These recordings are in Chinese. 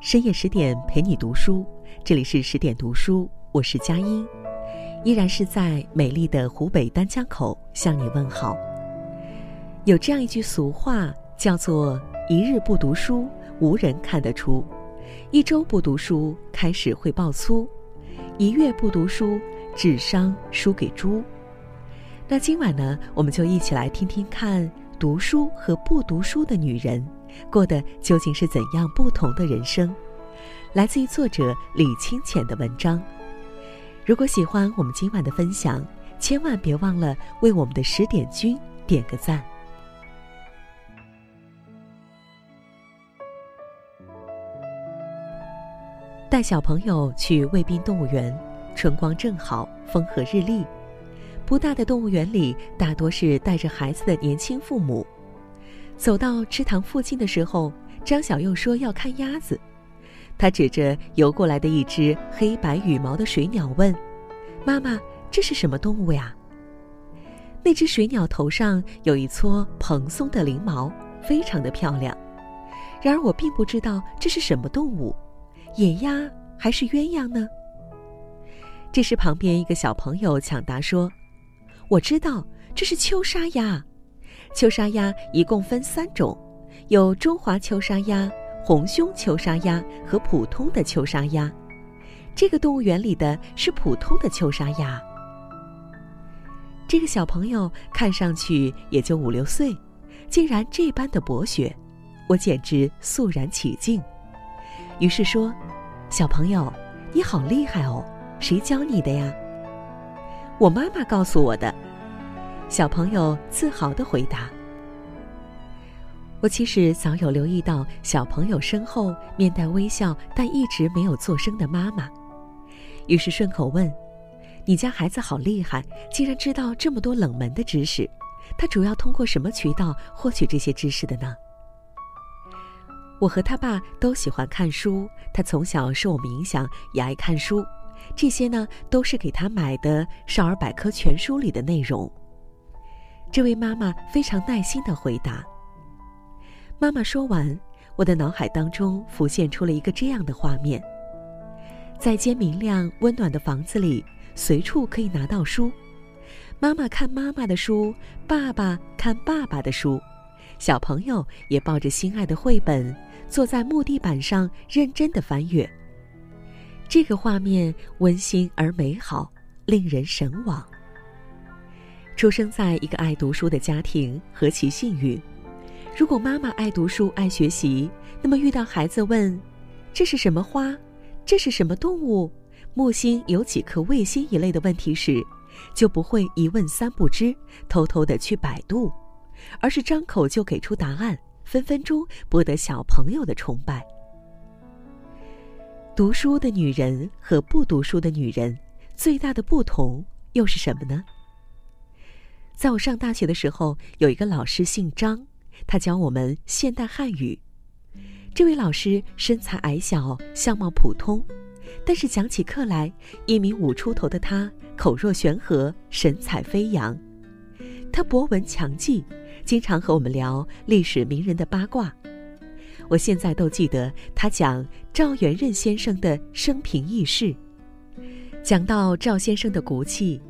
深夜十点陪你读书，这里是十点读书，我是佳音，依然是在美丽的湖北丹江口向你问好。有这样一句俗话，叫做“一日不读书，无人看得出；一周不读书，开始会爆粗；一月不读书，智商输给猪。”那今晚呢，我们就一起来听听看，读书和不读书的女人。过的究竟是怎样不同的人生？来自于作者李清浅的文章。如果喜欢我们今晚的分享，千万别忘了为我们的十点君点个赞。带小朋友去卫滨动物园，春光正好，风和日丽。不大的动物园里，大多是带着孩子的年轻父母。走到池塘附近的时候，张小佑说要看鸭子。他指着游过来的一只黑白羽毛的水鸟问：“妈妈，这是什么动物呀？”那只水鸟头上有一撮蓬松的翎毛，非常的漂亮。然而我并不知道这是什么动物，野鸭还是鸳鸯呢？这时旁边一个小朋友抢答说：“我知道，这是秋沙鸭。”秋沙鸭一共分三种，有中华秋沙鸭、红胸秋沙鸭和普通的秋沙鸭。这个动物园里的是普通的秋沙鸭。这个小朋友看上去也就五六岁，竟然这般的博学，我简直肃然起敬。于是说：“小朋友，你好厉害哦，谁教你的呀？”我妈妈告诉我的。小朋友自豪的回答：“我其实早有留意到小朋友身后面带微笑但一直没有作声的妈妈，于是顺口问：‘你家孩子好厉害，竟然知道这么多冷门的知识，他主要通过什么渠道获取这些知识的呢？’我和他爸都喜欢看书，他从小受我们影响也爱看书，这些呢都是给他买的《少儿百科全书》里的内容。”这位妈妈非常耐心的回答。妈妈说完，我的脑海当中浮现出了一个这样的画面：在间明亮温暖的房子里，随处可以拿到书。妈妈看妈妈的书，爸爸看爸爸的书，小朋友也抱着心爱的绘本，坐在木地板上认真的翻阅。这个画面温馨而美好，令人神往。出生在一个爱读书的家庭，何其幸运！如果妈妈爱读书、爱学习，那么遇到孩子问：“这是什么花？这是什么动物？木星有几颗卫星？”一类的问题时，就不会一问三不知，偷偷的去百度，而是张口就给出答案，分分钟博得小朋友的崇拜。读书的女人和不读书的女人最大的不同又是什么呢？在我上大学的时候，有一个老师姓张，他教我们现代汉语。这位老师身材矮小，相貌普通，但是讲起课来，一米五出头的他口若悬河，神采飞扬。他博闻强记，经常和我们聊历史名人的八卦。我现在都记得他讲赵元任先生的生平轶事。讲到赵先生的骨气，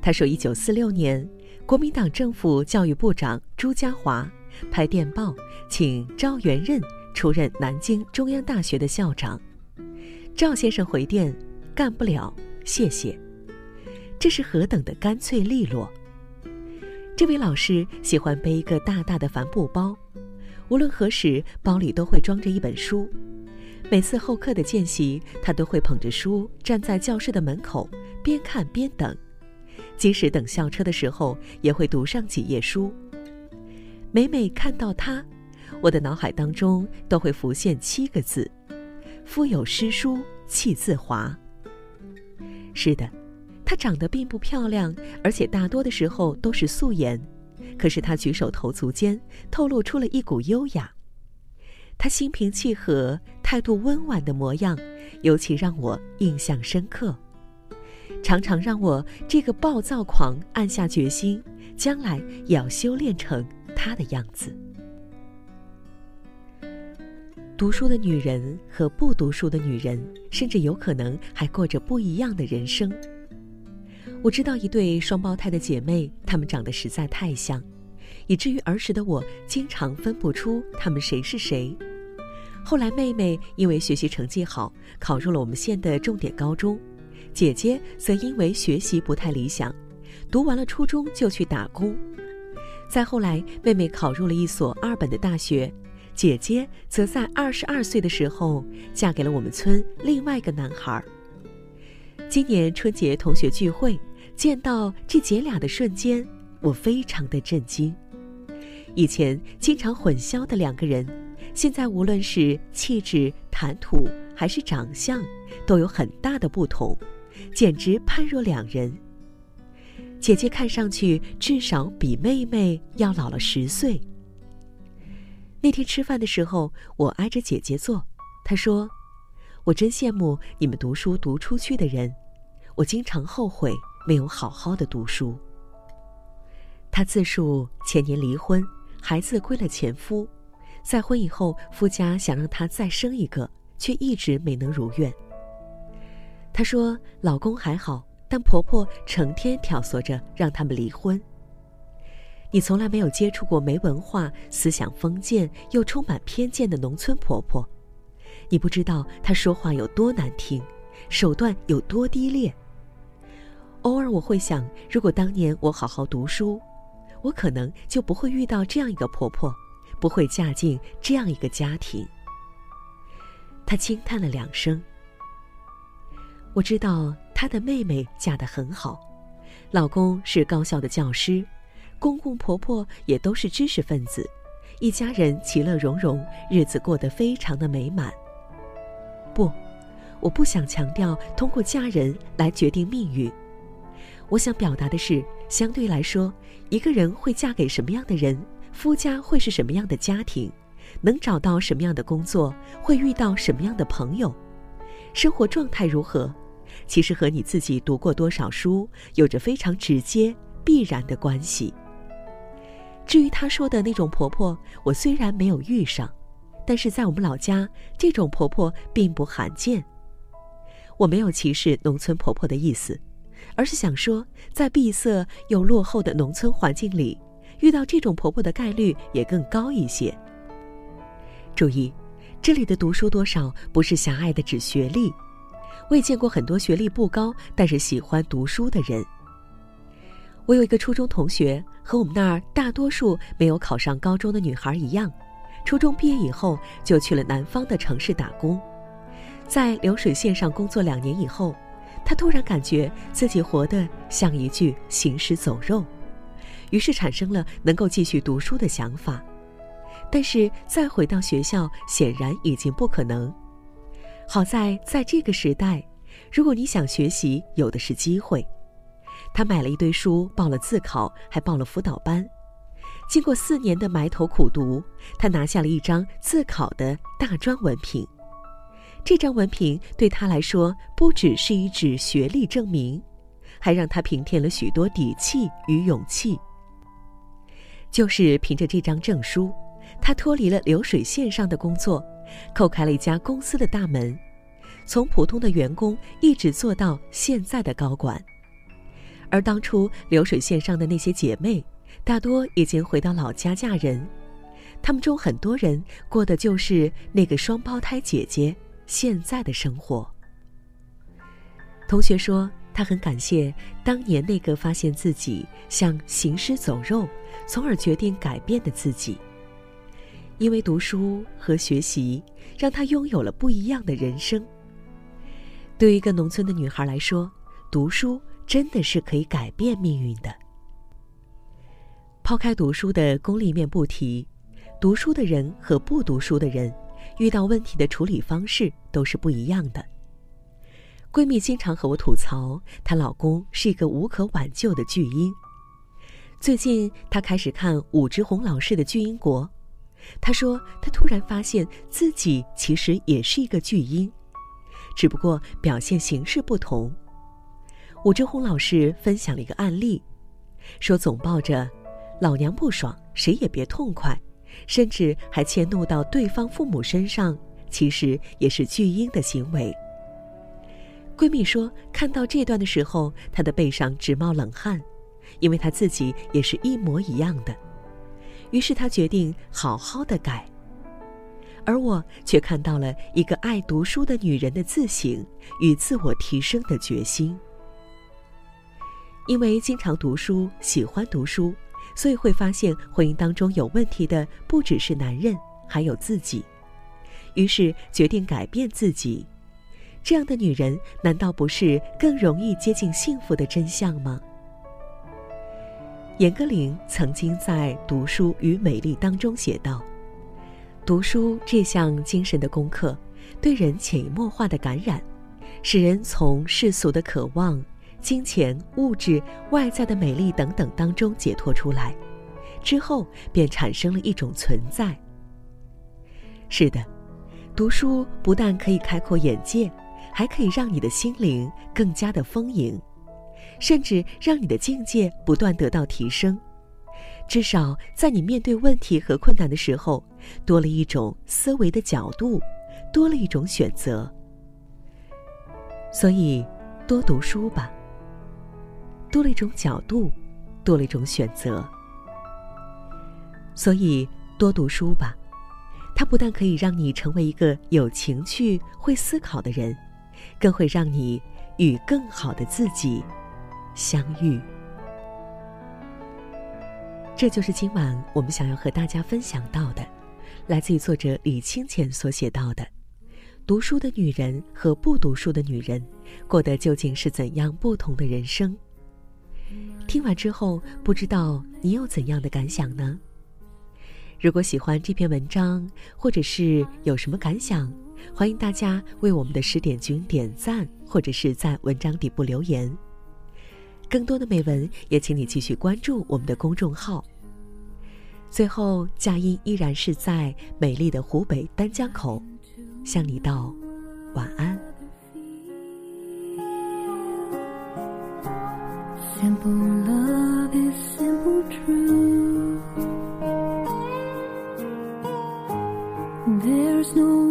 他说：一九四六年。国民党政府教育部长朱家骅拍电报请赵元任出任南京中央大学的校长，赵先生回电：“干不了，谢谢。”这是何等的干脆利落！这位老师喜欢背一个大大的帆布包，无论何时包里都会装着一本书。每次后课的间隙，他都会捧着书站在教室的门口，边看边等。即使等校车的时候，也会读上几页书。每每看到他，我的脑海当中都会浮现七个字：“腹有诗书气自华。”是的，她长得并不漂亮，而且大多的时候都是素颜，可是她举手投足间透露出了一股优雅。她心平气和、态度温婉的模样，尤其让我印象深刻。常常让我这个暴躁狂暗下决心，将来也要修炼成她的样子。读书的女人和不读书的女人，甚至有可能还过着不一样的人生。我知道一对双胞胎的姐妹，她们长得实在太像，以至于儿时的我经常分不出她们谁是谁。后来妹妹因为学习成绩好，考入了我们县的重点高中，姐姐则因为学习不太理想，读完了初中就去打工。再后来，妹妹考入了一所二本的大学。姐姐则在二十二岁的时候嫁给了我们村另外一个男孩。今年春节同学聚会，见到这姐俩的瞬间，我非常的震惊。以前经常混淆的两个人，现在无论是气质、谈吐还是长相，都有很大的不同，简直判若两人。姐姐看上去至少比妹妹要老了十岁。那天吃饭的时候，我挨着姐姐坐。她说：“我真羡慕你们读书读出去的人，我经常后悔没有好好的读书。”她自述前年离婚，孩子归了前夫，再婚以后，夫家想让她再生一个，却一直没能如愿。她说：“老公还好，但婆婆成天挑唆着让他们离婚。”你从来没有接触过没文化、思想封建又充满偏见的农村婆婆，你不知道她说话有多难听，手段有多低劣。偶尔我会想，如果当年我好好读书，我可能就不会遇到这样一个婆婆，不会嫁进这样一个家庭。她轻叹了两声。我知道她的妹妹嫁得很好，老公是高校的教师。公公婆婆也都是知识分子，一家人其乐融融，日子过得非常的美满。不，我不想强调通过嫁人来决定命运。我想表达的是，相对来说，一个人会嫁给什么样的人，夫家会是什么样的家庭，能找到什么样的工作，会遇到什么样的朋友，生活状态如何，其实和你自己读过多少书有着非常直接必然的关系。至于她说的那种婆婆，我虽然没有遇上，但是在我们老家，这种婆婆并不罕见。我没有歧视农村婆婆的意思，而是想说，在闭塞又落后的农村环境里，遇到这种婆婆的概率也更高一些。注意，这里的读书多少不是狭隘的指学历，我也见过很多学历不高但是喜欢读书的人。我有一个初中同学，和我们那儿大多数没有考上高中的女孩一样，初中毕业以后就去了南方的城市打工，在流水线上工作两年以后，他突然感觉自己活得像一具行尸走肉，于是产生了能够继续读书的想法，但是再回到学校显然已经不可能。好在在这个时代，如果你想学习，有的是机会。他买了一堆书，报了自考，还报了辅导班。经过四年的埋头苦读，他拿下了一张自考的大专文凭。这张文凭对他来说，不只是一纸学历证明，还让他平添了许多底气与勇气。就是凭着这张证书，他脱离了流水线上的工作，叩开了一家公司的大门，从普通的员工一直做到现在的高管。而当初流水线上的那些姐妹，大多已经回到老家嫁人，他们中很多人过的就是那个双胞胎姐姐现在的生活。同学说，他很感谢当年那个发现自己像行尸走肉，从而决定改变的自己，因为读书和学习让他拥有了不一样的人生。对于一个农村的女孩来说，读书。真的是可以改变命运的。抛开读书的功利面不提，读书的人和不读书的人，遇到问题的处理方式都是不一样的。闺蜜经常和我吐槽，她老公是一个无可挽救的巨婴。最近她开始看武志红老师的《巨婴国》，她说她突然发现自己其实也是一个巨婴，只不过表现形式不同。武志红老师分享了一个案例，说总抱着“老娘不爽，谁也别痛快”，甚至还迁怒到对方父母身上，其实也是巨婴的行为。闺蜜说，看到这段的时候，她的背上直冒冷汗，因为她自己也是一模一样的。于是她决定好好的改。而我却看到了一个爱读书的女人的自省与自我提升的决心。因为经常读书、喜欢读书，所以会发现婚姻当中有问题的不只是男人，还有自己。于是决定改变自己。这样的女人，难道不是更容易接近幸福的真相吗？严歌苓曾经在《读书与美丽》当中写道。读书这项精神的功课，对人潜移默化的感染，使人从世俗的渴望、金钱、物质、外在的美丽等等当中解脱出来，之后便产生了一种存在。是的，读书不但可以开阔眼界，还可以让你的心灵更加的丰盈，甚至让你的境界不断得到提升。至少在你面对问题和困难的时候，多了一种思维的角度，多了一种选择。所以，多读书吧。多了一种角度，多了一种选择。所以，多读书吧。它不但可以让你成为一个有情趣、会思考的人，更会让你与更好的自己相遇。这就是今晚我们想要和大家分享到的，来自于作者李清浅所写到的：读书的女人和不读书的女人，过的究竟是怎样不同的人生？听完之后，不知道你有怎样的感想呢？如果喜欢这篇文章，或者是有什么感想，欢迎大家为我们的十点君点赞，或者是在文章底部留言。更多的美文，也请你继续关注我们的公众号。最后，佳音依然是在美丽的湖北丹江口，向你道晚安。Simple love is simple truth. There's no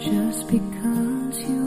just because you